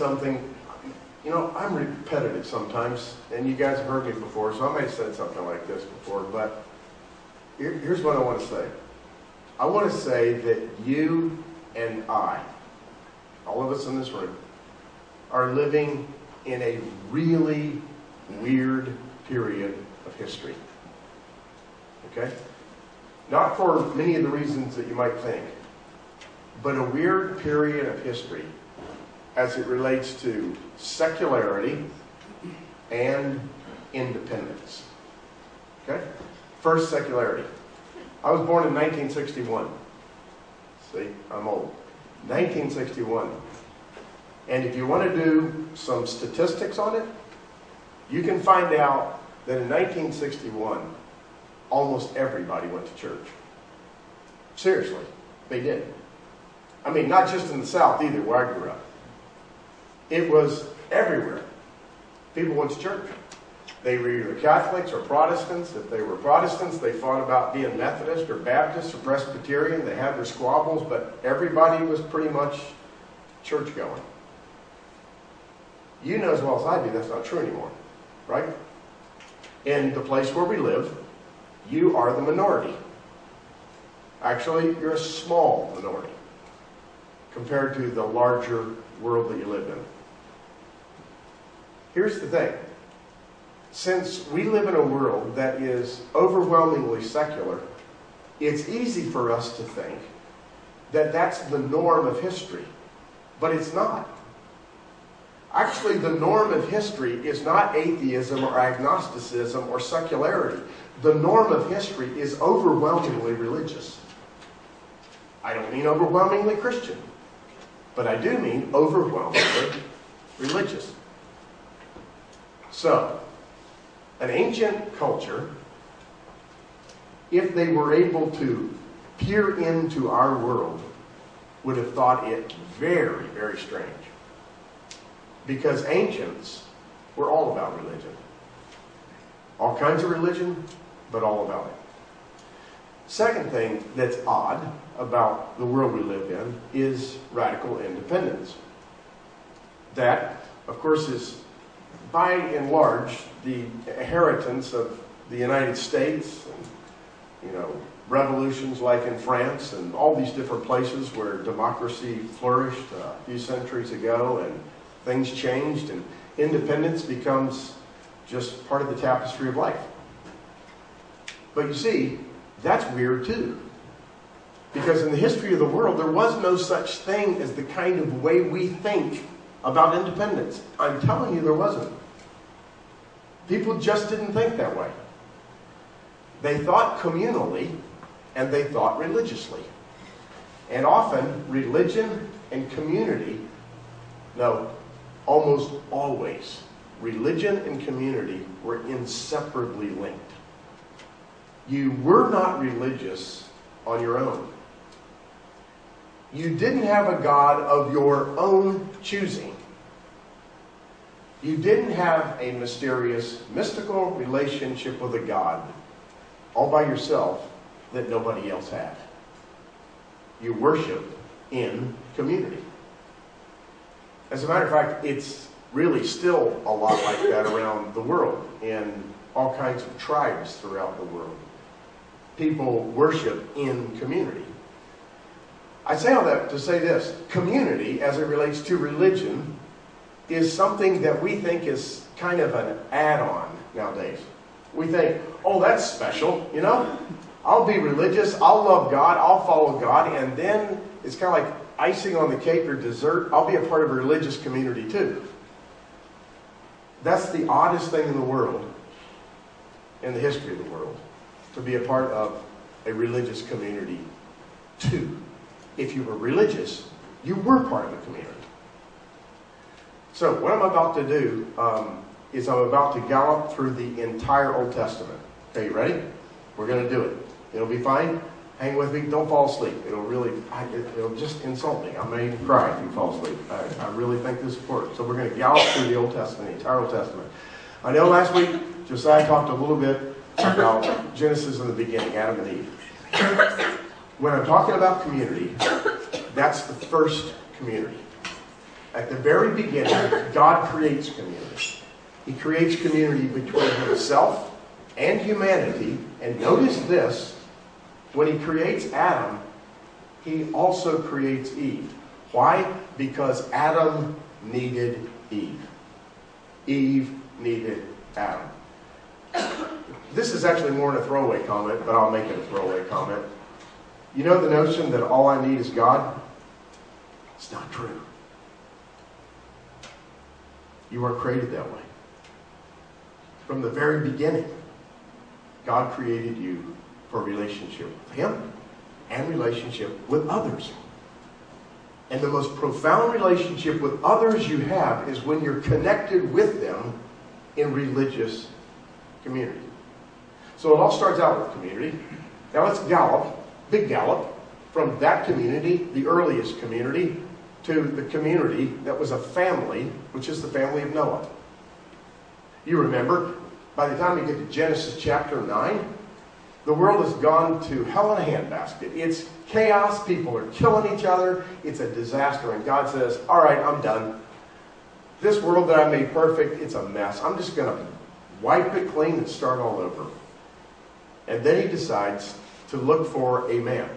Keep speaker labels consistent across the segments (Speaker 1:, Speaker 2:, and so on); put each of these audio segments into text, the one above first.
Speaker 1: something. You know, I'm repetitive sometimes, and you guys have heard me before, so I may have said something like this before, but here, here's what I want to say. I want to say that you and I, all of us in this room, are living in a really weird period of history. Okay? Not for many of the reasons that you might think, but a weird period of history as it relates to secularity and independence. Okay? First, secularity. I was born in 1961. See, I'm old. 1961. And if you want to do some statistics on it, you can find out that in 1961, almost everybody went to church. Seriously, they did. I mean, not just in the South either, where I grew up. It was everywhere. People went to church. They were either Catholics or Protestants. If they were Protestants, they fought about being Methodist or Baptist or Presbyterian. They had their squabbles, but everybody was pretty much church going. You know as well as I do that's not true anymore, right? In the place where we live, you are the minority. Actually, you're a small minority compared to the larger world that you live in. Here's the thing. Since we live in a world that is overwhelmingly secular, it's easy for us to think that that's the norm of history. But it's not. Actually, the norm of history is not atheism or agnosticism or secularity. The norm of history is overwhelmingly religious. I don't mean overwhelmingly Christian, but I do mean overwhelmingly religious. So, an ancient culture, if they were able to peer into our world, would have thought it very, very strange. Because ancients were all about religion. All kinds of religion, but all about it. Second thing that's odd about the world we live in is radical independence. That, of course, is by and large the inheritance of the United States and, you know, revolutions like in France and all these different places where democracy flourished a few centuries ago and things changed and independence becomes just part of the tapestry of life. But you see, that's weird too. Because in the history of the world, there was no such thing as the kind of way we think about independence. I'm telling you, there wasn't. People just didn't think that way. They thought communally and they thought religiously. And often, religion and community, no, almost always, religion and community were inseparably linked. You were not religious on your own. You didn't have a God of your own choosing. You didn't have a mysterious, mystical relationship with a God all by yourself that nobody else had. You worshiped in community. As a matter of fact, it's really still a lot like that around the world in all kinds of tribes throughout the world. People worship in community. I say all that to say this community, as it relates to religion, is something that we think is kind of an add on nowadays. We think, oh, that's special, you know? I'll be religious, I'll love God, I'll follow God, and then it's kind of like icing on the cake or dessert. I'll be a part of a religious community too. That's the oddest thing in the world, in the history of the world, to be a part of a religious community too. If you were religious, you were part of a community. So, what I'm about to do um, is I'm about to gallop through the entire Old Testament. Okay, you ready? We're going to do it. It'll be fine. Hang with me. Don't fall asleep. It'll really, it'll just insult me. I may even cry if you fall asleep. I, I really think this is works. So we're going to gallop through the Old Testament, the entire Old Testament. I know last week Josiah talked a little bit about Genesis in the beginning, Adam and Eve. When I'm talking about community, that's the first community. At the very beginning, God creates community. He creates community between himself and humanity. And notice this when he creates Adam, he also creates Eve. Why? Because Adam needed Eve. Eve needed Adam. This is actually more than a throwaway comment, but I'll make it a throwaway comment. You know the notion that all I need is God? It's not true. You are created that way. From the very beginning, God created you for relationship with Him and relationship with others. And the most profound relationship with others you have is when you're connected with them in religious community. So it all starts out with community. Now let's gallop, big gallop, from that community, the earliest community, to the community that was a family, which is the family of Noah. You remember, by the time you get to Genesis chapter 9, the world has gone to hell in a handbasket. It's chaos. People are killing each other. It's a disaster. And God says, All right, I'm done. This world that I made perfect, it's a mess. I'm just going to wipe it clean and start all over. And then he decides to look for a man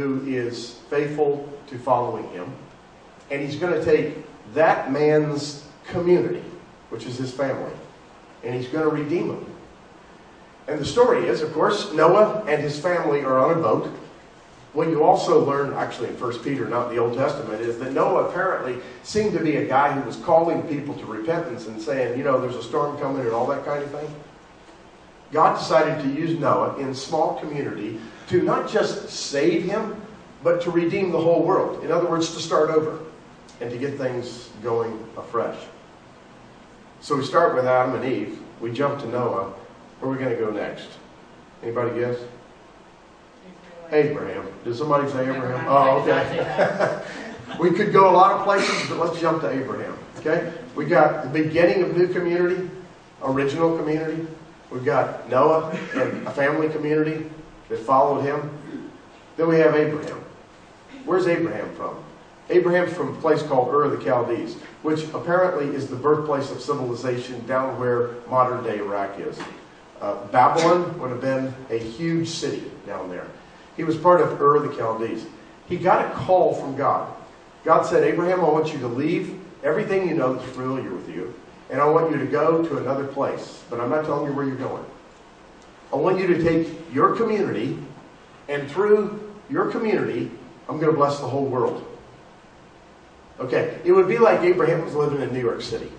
Speaker 1: who is faithful to following him. And he's going to take that man's community, which is his family, and he's going to redeem them. And the story is, of course, Noah and his family are on a boat. What you also learn, actually in 1 Peter, not the Old Testament, is that Noah apparently seemed to be a guy who was calling people to repentance and saying, you know, there's a storm coming and all that kind of thing. God decided to use Noah in small community to not just save him, but to redeem the whole world. In other words, to start over and to get things going afresh. So we start with Adam and Eve. We jump to Noah. Where are we going to go next? Anybody guess? Abraham. Did somebody say Abraham? Oh, okay. we could go a lot of places, but let's jump to Abraham. Okay? We got the beginning of new community, original community. We've got Noah and a family community that followed him. Then we have Abraham. Where's Abraham from? Abraham's from a place called Ur of the Chaldees, which apparently is the birthplace of civilization down where modern day Iraq is. Uh, Babylon would have been a huge city down there. He was part of Ur of the Chaldees. He got a call from God. God said, Abraham, I want you to leave everything you know that's familiar with you, and I want you to go to another place. But I'm not telling you where you're going. I want you to take your community, and through your community, I'm going to bless the whole world. Okay, it would be like Abraham was living in New York City.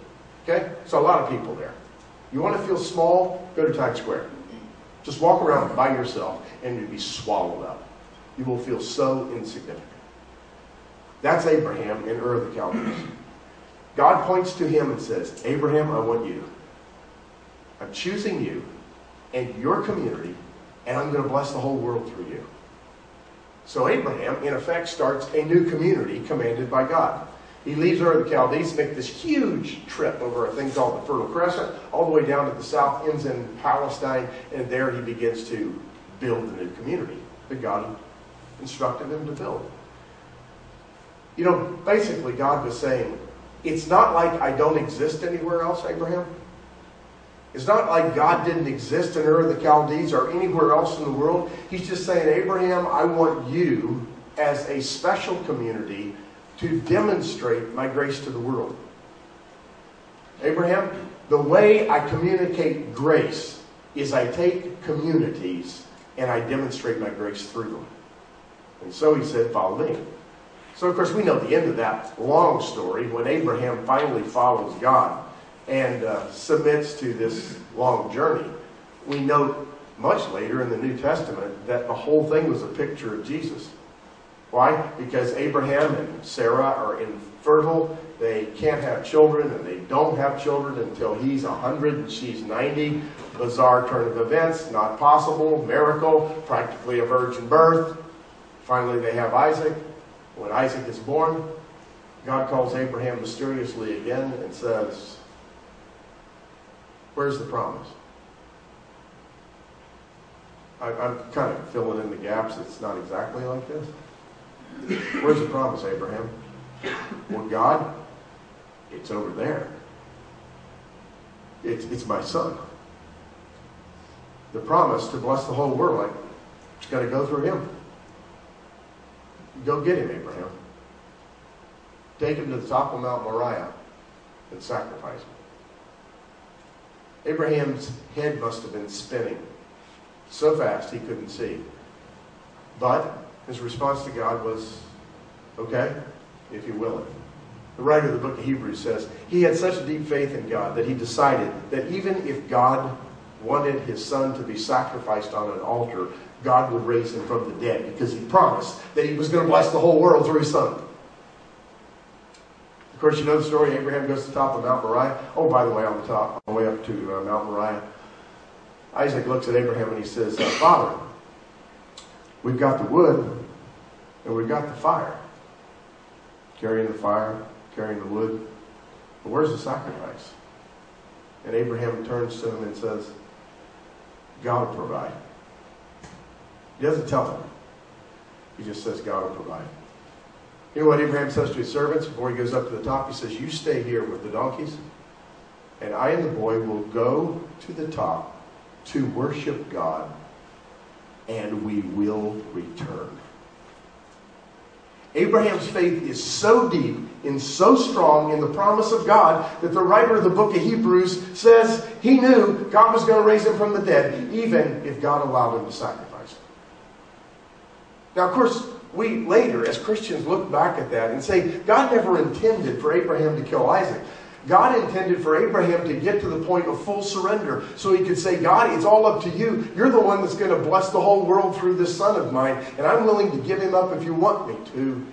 Speaker 1: Okay, so a lot of people there. You want to feel small? Go to Times Square. Just walk around by yourself and you'll be swallowed up. You will feel so insignificant. That's Abraham in Ur of the Chaldees. God points to him and says, Abraham, I want you. I'm choosing you and your community, and I'm going to bless the whole world through you. So Abraham, in effect, starts a new community commanded by God. He leaves Ur of the Chaldees, make this huge trip over a thing called the Fertile Crescent, all the way down to the south, ends in Palestine, and there he begins to build the new community that God instructed him to build. You know, basically, God was saying, it's not like I don't exist anywhere else, Abraham. It's not like God didn't exist in Ur of the Chaldees or anywhere else in the world. He's just saying, Abraham, I want you as a special community to demonstrate my grace to the world. Abraham, the way I communicate grace is I take communities and I demonstrate my grace through them. And so he said, Follow me. So, of course, we know the end of that long story when Abraham finally follows God and uh, submits to this long journey. We note much later in the New Testament that the whole thing was a picture of Jesus. Why? Because Abraham and Sarah are infertile. They can't have children, and they don't have children until he's 100 and she's 90. Bizarre turn of events, not possible, miracle, practically a virgin birth. Finally, they have Isaac. When Isaac is born, God calls Abraham mysteriously again and says, Where's the promise? I, am kind of filling in the gaps. It's not exactly like this. Where's the promise, Abraham? Well, God, it's over there. It's, it's my son. The promise to bless the whole world, like, it's got to go through him. Go get him, Abraham. Take him to the top of Mount Moriah and sacrifice him. Abraham's head must have been spinning so fast he couldn't see. But his response to God was, okay, if you will it. The writer of the book of Hebrews says he had such deep faith in God that he decided that even if God wanted his son to be sacrificed on an altar, God would raise him from the dead because he promised that he was going to bless the whole world through his son. Of course, you know the story. Abraham goes to the top of Mount Moriah. Oh, by the way, on the top, on the way up to uh, Mount Moriah, Isaac looks at Abraham and he says, uh, Father, we've got the wood and we've got the fire. Carrying the fire, carrying the wood. But where's the sacrifice? And Abraham turns to him and says, God will provide. He doesn't tell him. He just says, God will provide. Know what Abraham says to his servants before he goes up to the top? He says, You stay here with the donkeys, and I and the boy will go to the top to worship God, and we will return. Abraham's faith is so deep and so strong in the promise of God that the writer of the book of Hebrews says he knew God was going to raise him from the dead, even if God allowed him to sacrifice. Now, of course, we later, as Christians, look back at that and say, God never intended for Abraham to kill Isaac. God intended for Abraham to get to the point of full surrender so he could say, God, it's all up to you. You're the one that's going to bless the whole world through this son of mine, and I'm willing to give him up if you want me to.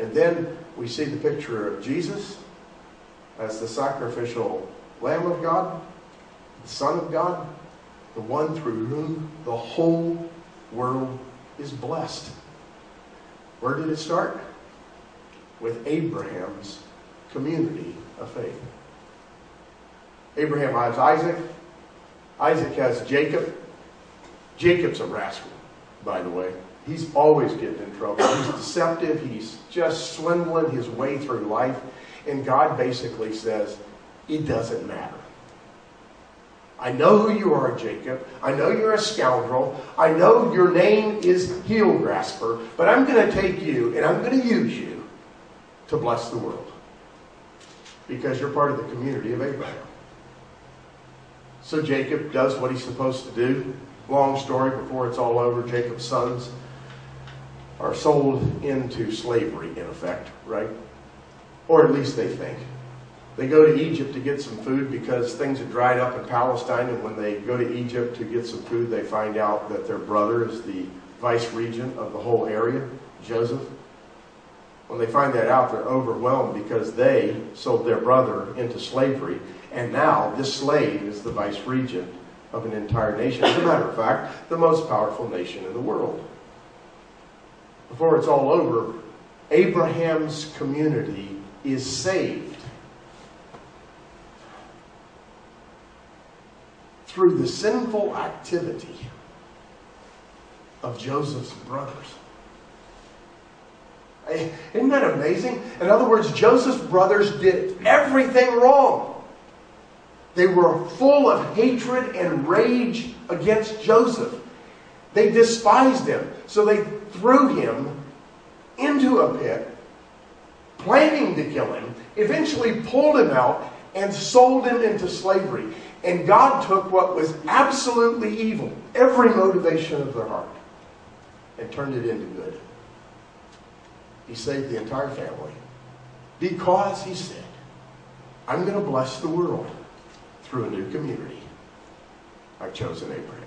Speaker 1: And then we see the picture of Jesus as the sacrificial Lamb of God, the Son of God, the one through whom the whole world is blessed. Where did it start? With Abraham's community of faith. Abraham has Isaac. Isaac has Jacob. Jacob's a rascal, by the way. He's always getting in trouble. He's deceptive. He's just swindling his way through life. And God basically says, it doesn't matter. I know who you are, Jacob. I know you're a scoundrel. I know your name is heel grasper, but I'm going to take you and I'm going to use you to bless the world because you're part of the community of Abraham. So Jacob does what he's supposed to do. Long story before it's all over, Jacob's sons are sold into slavery, in effect, right? Or at least they think. They go to Egypt to get some food because things had dried up in Palestine, and when they go to Egypt to get some food, they find out that their brother is the vice regent of the whole area, Joseph. When they find that out, they're overwhelmed because they sold their brother into slavery, and now this slave is the vice regent of an entire nation. As a matter of fact, the most powerful nation in the world. Before it's all over, Abraham's community is saved through the sinful activity of Joseph's brothers. Eh, isn't that amazing? In other words, Joseph's brothers did everything wrong. They were full of hatred and rage against Joseph. They despised him. So they threw him into a pit, planning to kill him, eventually pulled him out and sold him into slavery. And God took what was absolutely evil, every motivation of their heart, and turned it into good. He saved the entire family because he said, I'm going to bless the world through a new community. I've chosen Abraham.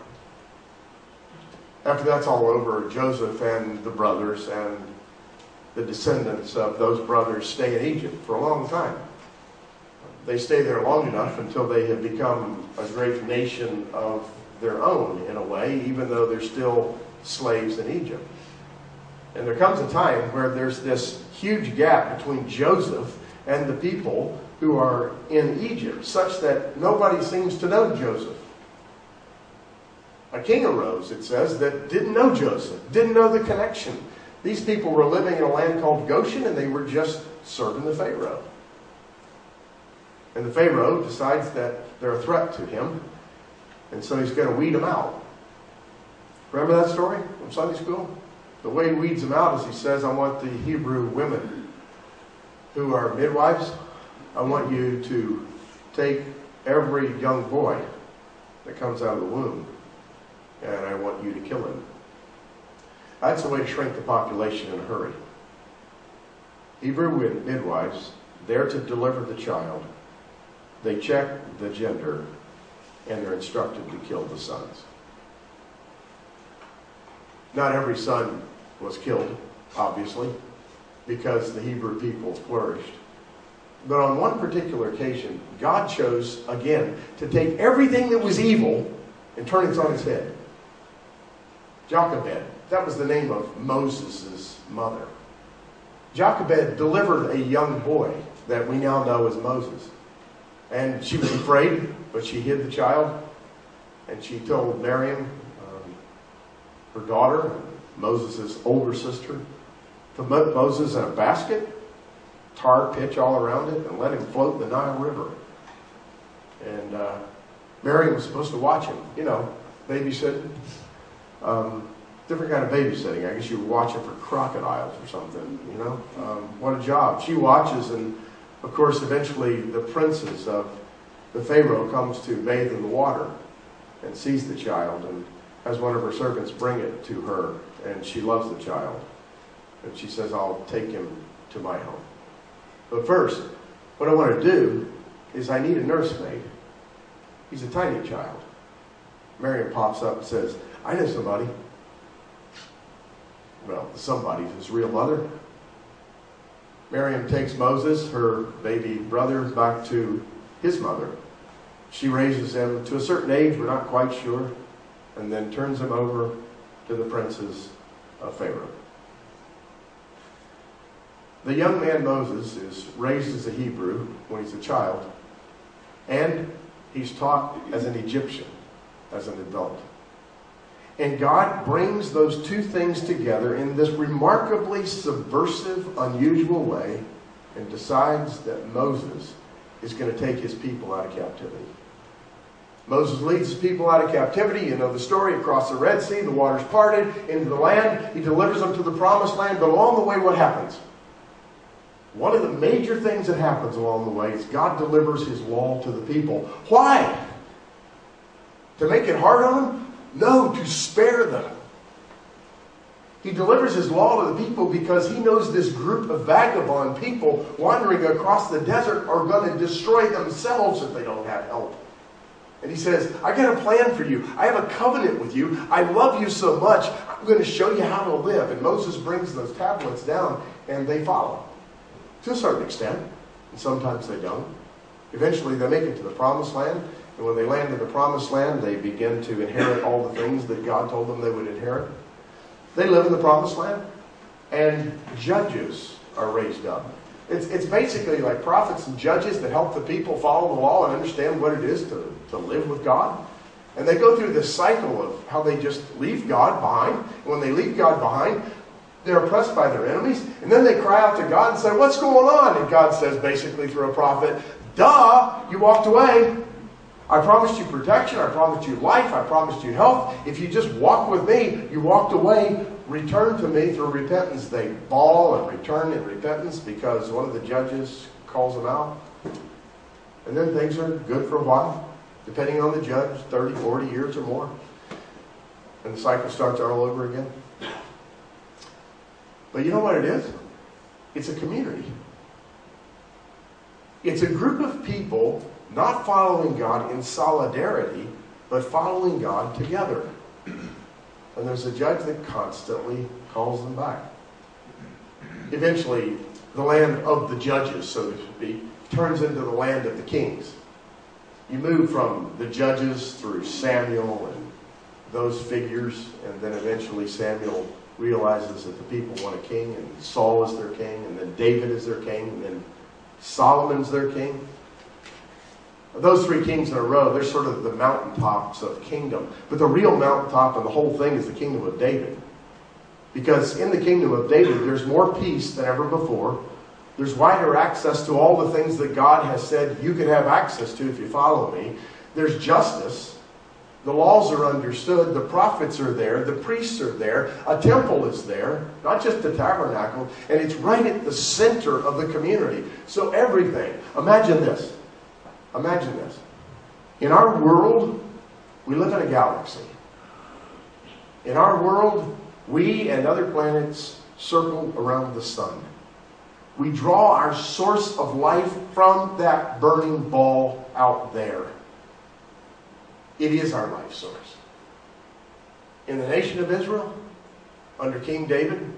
Speaker 1: After that's all over, Joseph and the brothers and the descendants of those brothers stay in Egypt for a long time. They stay there long enough until they have become a great nation of their own, in a way, even though they're still slaves in Egypt. And there comes a time where there's this huge gap between Joseph and the people who are in Egypt, such that nobody seems to know Joseph. A king arose, it says, that didn't know Joseph, didn't know the connection These people were living in a land called Goshen and they were just serving the Pharaoh. And the Pharaoh decides that they're a threat to him, and so he's going to weed them out. Remember that story from Sunday school? The way he weeds them out is he says, I want the Hebrew women who are midwives, I want you to take every young boy that comes out of the womb, and I want you to kill him. That's a way to shrink the population in a hurry. Hebrew midwives, there to deliver the child, they check the gender, and they're instructed to kill the sons. Not every son was killed, obviously, because the Hebrew people flourished. But on one particular occasion, God chose, again, to take everything that was evil and turn it on its head. Jochebed, that was the name of Moses' mother. Jochebed delivered a young boy that we now know as Moses. And she was afraid, but she hid the child. And she told Miriam, um, her daughter, Moses' older sister, to put Moses in a basket, tar pitch all around it, and let him float the Nile River. And uh, Miriam was supposed to watch him, you know, babysitting. Um, different kind of babysitting. I guess you were watching for crocodiles or something, you know. Um, what a job. She watches, and of course, eventually the princess of the Pharaoh comes to bathe in the water and sees the child and has one of her servants bring it to her, and she loves the child. And she says, I'll take him to my home. But first, what I want to do is I need a nursemaid. He's a tiny child. Miriam pops up and says, I know somebody. Well, somebody's his real mother. Miriam takes Moses, her baby brother, back to his mother. She raises him to a certain age, we're not quite sure, and then turns him over to the princes of Pharaoh. The young man Moses is raised as a Hebrew when he's a child, and he's taught as an Egyptian as an adult. And God brings those two things together in this remarkably subversive, unusual way and decides that Moses is going to take his people out of captivity. Moses leads his people out of captivity. You know the story across the Red Sea, the waters parted into the land. He delivers them to the promised land. But along the way, what happens? One of the major things that happens along the way is God delivers his law to the people. Why? To make it hard on them? No, to spare them. He delivers his law to the people because he knows this group of vagabond people wandering across the desert are going to destroy themselves if they don't have help. And he says, I got a plan for you. I have a covenant with you. I love you so much. I'm going to show you how to live. And Moses brings those tablets down and they follow to a certain extent. And sometimes they don't. Eventually they make it to the promised land. And when they land in the promised land, they begin to inherit all the things that God told them they would inherit. They live in the promised land, and judges are raised up. It's, it's basically like prophets and judges that help the people follow the law and understand what it is to, to live with God. And they go through this cycle of how they just leave God behind. And when they leave God behind, they're oppressed by their enemies. And then they cry out to God and say, What's going on? And God says, basically through a prophet, Duh, you walked away. I promised you protection. I promised you life. I promised you health. If you just walk with me, you walked away. Return to me through repentance. They bawl and return in repentance because one of the judges calls them out. And then things are good for a while, depending on the judge 30, 40 years or more. And the cycle starts all over again. But you know what it is? It's a community. It's a group of people not following God in solidarity, but following God together. And there's a judge that constantly calls them back. Eventually, the land of the judges, so to speak, turns into the land of the kings. You move from the judges through Samuel and those figures, and then eventually Samuel realizes that the people want a king, and Saul is their king, and then David is their king, and then Solomon's their king. Those three kings in a row, they're sort of the mountaintops of kingdom. But the real mountaintop and the whole thing is the kingdom of David. Because in the kingdom of David, there's more peace than ever before. There's wider access to all the things that God has said you can have access to if you follow me. There's justice. The laws are understood. The prophets are there. The priests are there. A temple is there, not just the tabernacle. And it's right at the center of the community. So everything. Imagine this. Imagine this. In our world, we live in a galaxy. In our world, we and other planets circle around the sun. We draw our source of life from that burning ball out there. It is our life source. In the nation of Israel, under King David,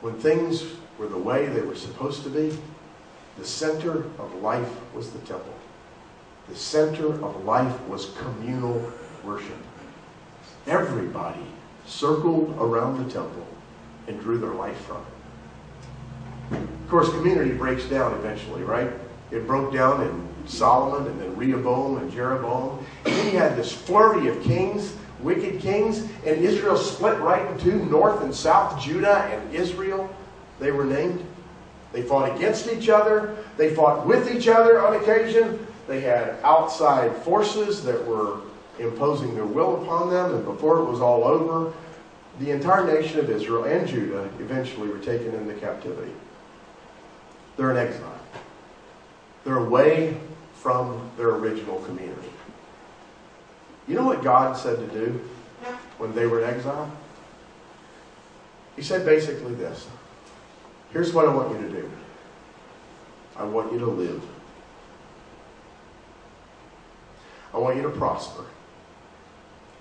Speaker 1: when things were the way they were supposed to be, the center of life was the temple. The center of life was communal worship. Everybody circled around the temple and drew their life from it. Of course, community breaks down eventually, right? It broke down in Solomon and then Rehoboam and Jeroboam. And then you had this flurry of kings, wicked kings, and Israel split right in two, north and south, Judah and Israel, they were named. They fought against each other. They fought with each other on occasion. They had outside forces that were imposing their will upon them, and before it was all over, the entire nation of Israel and Judah eventually were taken into captivity. They're in exile. They're away from their original community. You know what God said to do when they were in exile? He said basically this Here's what I want you to do I want you to live, I want you to prosper,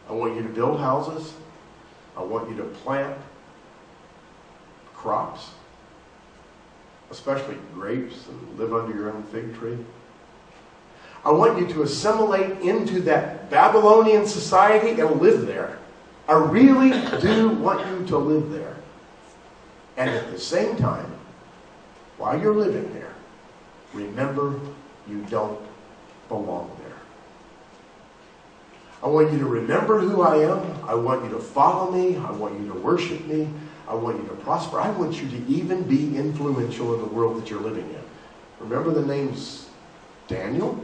Speaker 1: I want you to build houses, I want you to plant crops especially grapes, and live under your own fig tree. I want you to assimilate into that Babylonian society and live there. I really do want you to live there. And at the same time, while you're living there, remember you don't belong there. I want you to remember who I am. I want you to follow me. I want you to worship me. I want you to prosper. I want you to even be influential in the world that you're living in. Remember the names Daniel,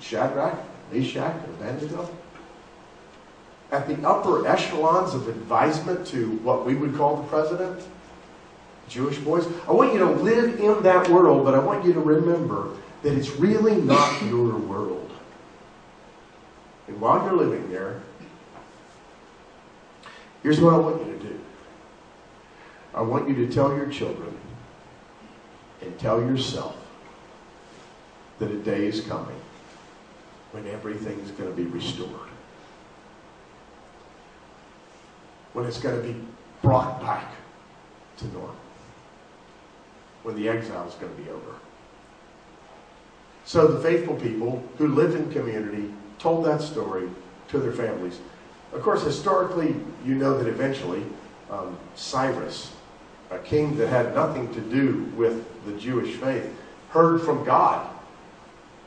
Speaker 1: Shadrach, Meshach, and Abednego? At the upper echelons of advisement to what we would call the president, Jewish boys, I want you to live in that world, but I want you to remember that it's really not your world. And while you're living there, here's what I want you to do. I want you to tell your children and tell yourself that a day is coming when everything's going to be restored. When it's going to be brought back to normal. When the exile is going to be over. So the faithful people who live in community told that story to their families. Of course, historically, you know that eventually um, Cyrus a king that had nothing to do with the Jewish faith, heard from God.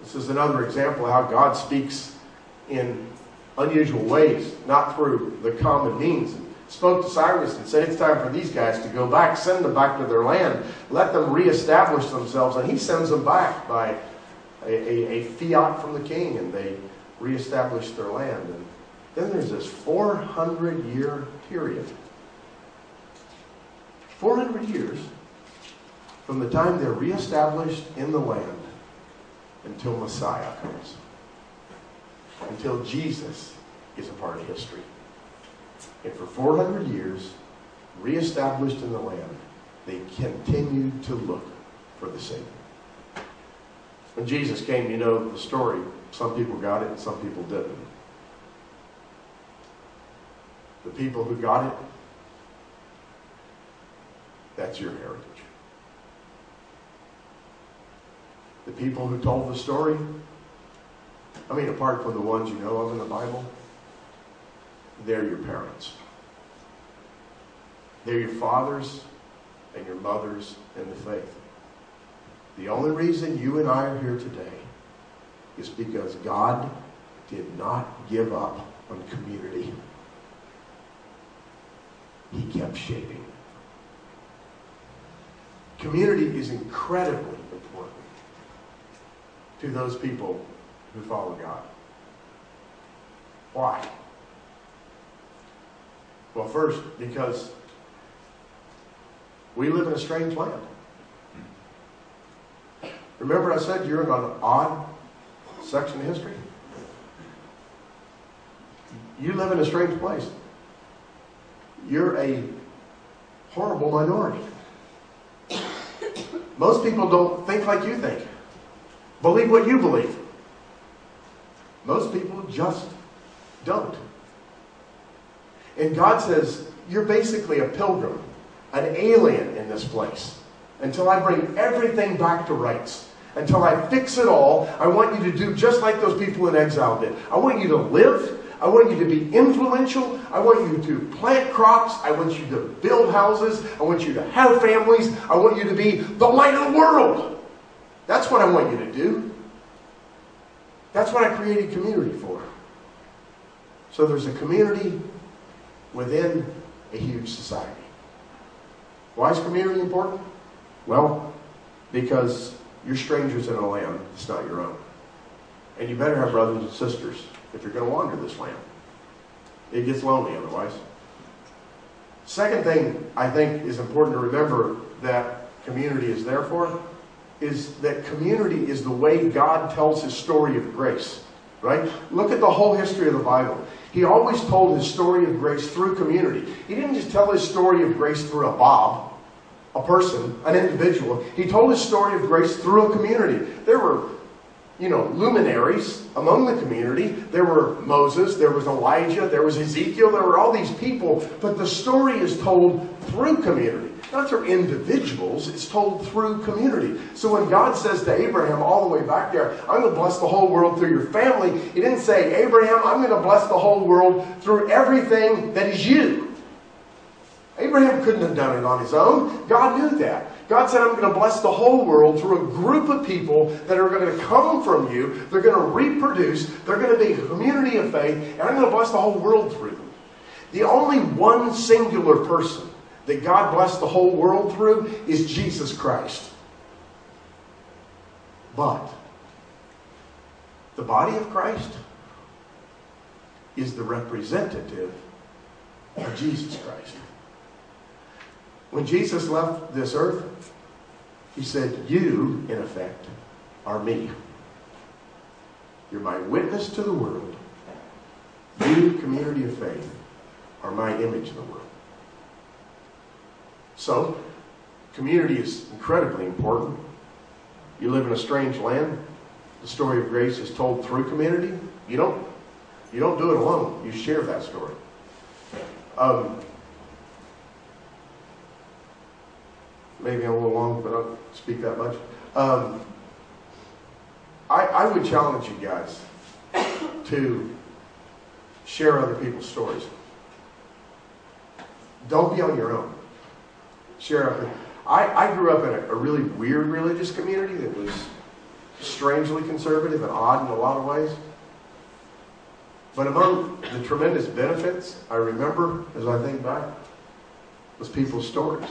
Speaker 1: This is another example of how God speaks in unusual ways, not through the common means. Spoke to Cyrus and said, It's time for these guys to go back, send them back to their land, let them reestablish themselves. And he sends them back by a, a, a fiat from the king, and they reestablish their land. And then there's this 400 year period 400 years from the time they're reestablished in the land until Messiah comes, until Jesus is a part of history. And for 400 years, reestablished in the land, they continued to look for the Savior. When Jesus came, you know the story. Some people got it and some people didn't. The people who got it that's your heritage. The people who told the story, I mean, apart from the ones you know of in the Bible, they're your parents. They're your fathers and your mothers in the faith. The only reason you and I are here today is because God did not give up on community. he kept shaping. Community is incredibly important to those people who follow God. Why? Well, first, because we live in a strange land. Remember, I said you're in an odd section of history? You live in a strange place. You're a horrible minority. Most people don't think like you think, believe what you believe. Most people just don't. And God says, You're basically a pilgrim, an alien in this place until I bring everything back to rights. Until I fix it all, I want you to do just like those people in exile did. I want you to live. I want you to be influential. I want you to plant crops. I want you to build houses. I want you to have families. I want you to be the light of the world. That's what I want you to do. That's what I created community for. So there's a community within a huge society. Why is community important? Well, because you're strangers in a land that's not your own. And you better have brothers and sisters if you're going to wander this land. It gets lonely otherwise. Second thing I think is important to remember that community is there for is that community is the way God tells his story of grace. Right? Look at the whole history of the Bible. He always told his story of grace through community. He didn't just tell his story of grace through a Bob, a person, an individual. He told his story of grace through a community. There were, you know, luminaries among the community. There were Moses, there was Elijah, there was Ezekiel, there were all these people, but the story is told through community. Not through individuals, it's told through community. So when God says to Abraham all the way back there, I'm going to bless the whole world through your family, he didn't say, Abraham, I'm going to bless the whole world through everything that is you. Abraham couldn't have done it on his own. God knew that. God said, I'm going to bless the whole world through a group of people that are going to come from you. They're going to reproduce. They're going to be a community of faith. And I'm going to bless the whole world through them. The only one singular person that God blessed the whole world through is Jesus Christ. But the body of Christ is the representative of Jesus Christ. When Jesus left this earth, he said, You, in effect, are me. You're my witness to the world. You, community of faith, are my image in the world. So, community is incredibly important. You live in a strange land. The story of grace is told through community. You don't, you don't do it alone. You share that story. Um, maybe I'm a little long, but I don't speak that much. Um, I, I would challenge you guys to share other people's stories. Don't be on your own. Share up. I, I grew up in a, a really weird religious community that was strangely conservative and odd in a lot of ways. But among the tremendous benefits I remember as I think back was people's stories.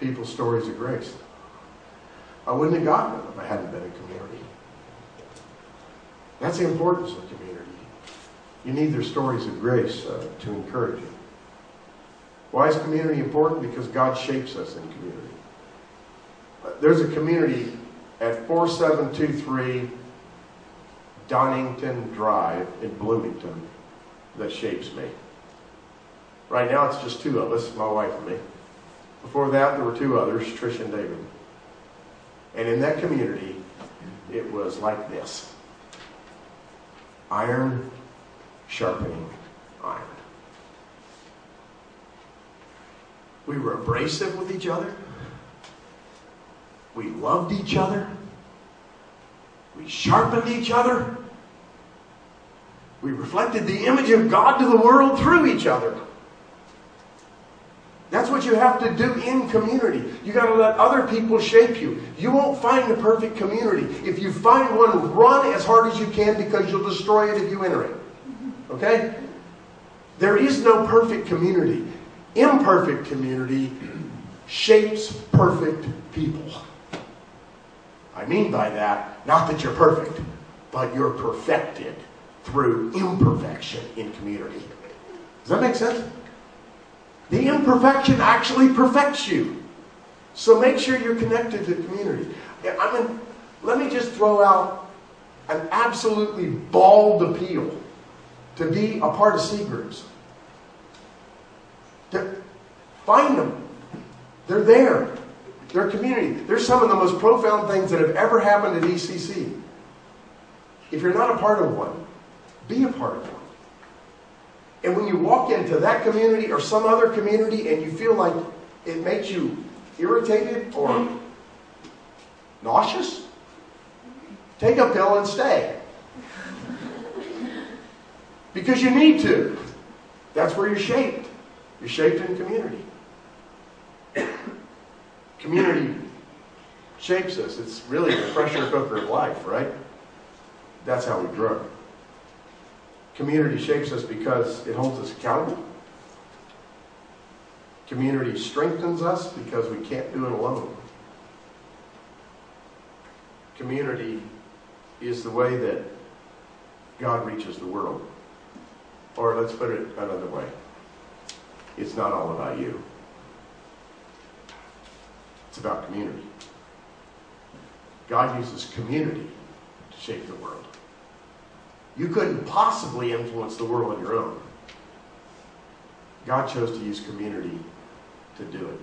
Speaker 1: People's stories of grace. I wouldn't have gotten them if I hadn't been in community. That's the importance of community. You need their stories of grace uh, to encourage you. Why is community important? Because God shapes us in community. Uh, there's a community at 4723 Donington Drive in Bloomington that shapes me. Right now it's just two of us, my wife and me. Before that, there were two others, Trish and David. And in that community, it was like this iron sharpening iron. We were abrasive with each other. We loved each other. We sharpened each other. We reflected the image of God to the world through each other. That's what you have to do in community. You got to let other people shape you. You won't find a perfect community. If you find one, run as hard as you can because you'll destroy it if you enter it. Okay? There is no perfect community. Imperfect community shapes perfect people. I mean by that, not that you're perfect, but you're perfected through imperfection in community. Does that make sense? The imperfection actually perfects you. So make sure you're connected to the community. I mean, let me just throw out an absolutely bald appeal to be a part of C groups. To find them. They're there. They're community. They're some of the most profound things that have ever happened at ECC. If you're not a part of one, be a part of one. And when you walk into that community or some other community and you feel like it makes you irritated or nauseous, take a pill and stay. Because you need to. That's where you're shaped. You're shaped in community. Community shapes us. It's really the pressure cooker of life, right? That's how we grow. Community shapes us because it holds us accountable. Community strengthens us because we can't do it alone. Community is the way that God reaches the world. Or let's put it another way it's not all about you, it's about community. God uses community to shape the world. You couldn't possibly influence the world on your own. God chose to use community to do it.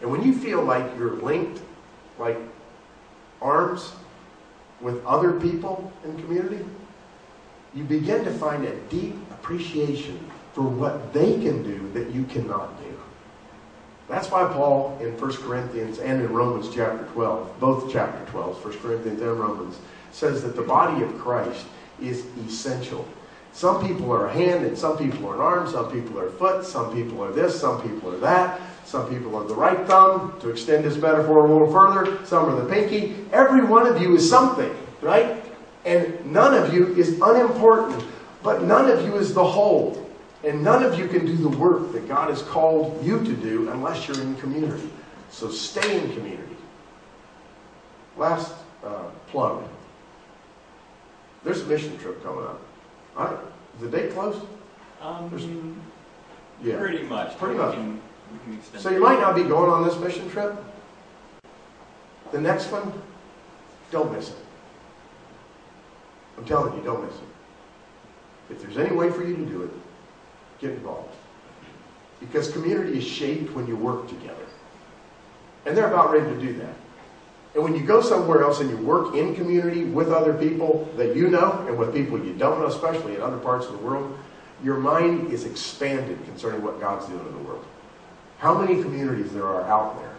Speaker 1: And when you feel like you're linked, like arms, with other people in community, you begin to find a deep appreciation for what they can do that you cannot do. That's why Paul in 1 Corinthians and in Romans chapter 12, both chapter 12, 1 Corinthians and Romans, says that the body of Christ is essential. Some people are a hand and some people are an arm, some people are a foot, some people are this, some people are that, some people are the right thumb, to extend this metaphor a little further, some are the pinky. Every one of you is something, right? And none of you is unimportant, but none of you is the whole. And none of you can do the work that God has called you to do unless you're in community. So stay in community. Last uh, plug. There's a mission trip coming up. All right. Is the date close?
Speaker 2: Um,
Speaker 1: Yeah.
Speaker 2: Pretty much.
Speaker 1: Pretty
Speaker 2: We
Speaker 1: much.
Speaker 2: can-
Speaker 1: So you might not be going on this mission trip. The next one, don't miss it. I'm telling you, don't miss it. If there's any way for you to do it, get involved. Because community is shaped when you work together. And they're about ready to do that. And when you go somewhere else and you work in community with other people that you know and with people you don't know, especially in other parts of the world, your mind is expanded concerning what God's doing in the world. How many communities there are out there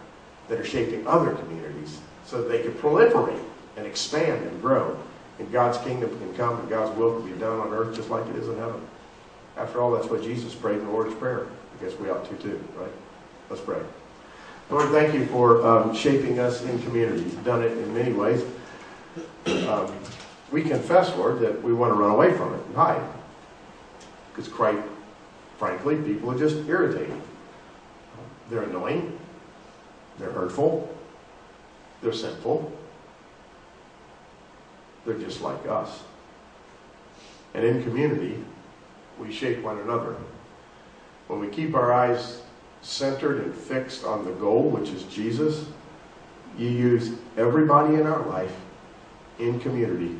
Speaker 1: that are shaping other communities so that they can proliferate and expand and grow, and God's kingdom can come and God's will can be done on earth just like it is in heaven. After all, that's what Jesus prayed in the Lord's Prayer. I guess we ought to too, right? Let's pray. Lord, thank you for um, shaping us in community. You've done it in many ways. Um, we confess, Lord, that we want to run away from it and hide. Because quite frankly, people are just irritating. They're annoying. They're hurtful. They're sinful. They're just like us. And in community, we shape one another. When we keep our eyes centered and fixed on the goal, which is Jesus, you use everybody in our life in community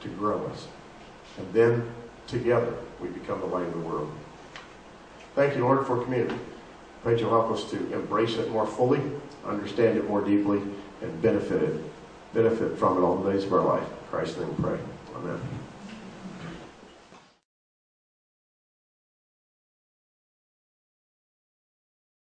Speaker 1: to grow us. And then together we become the light of the world. Thank you, Lord, for community. Pray you'll help us to embrace it more fully, understand it more deeply, and benefit it, benefit from it all the days of our life. In Christ's name we pray. Amen.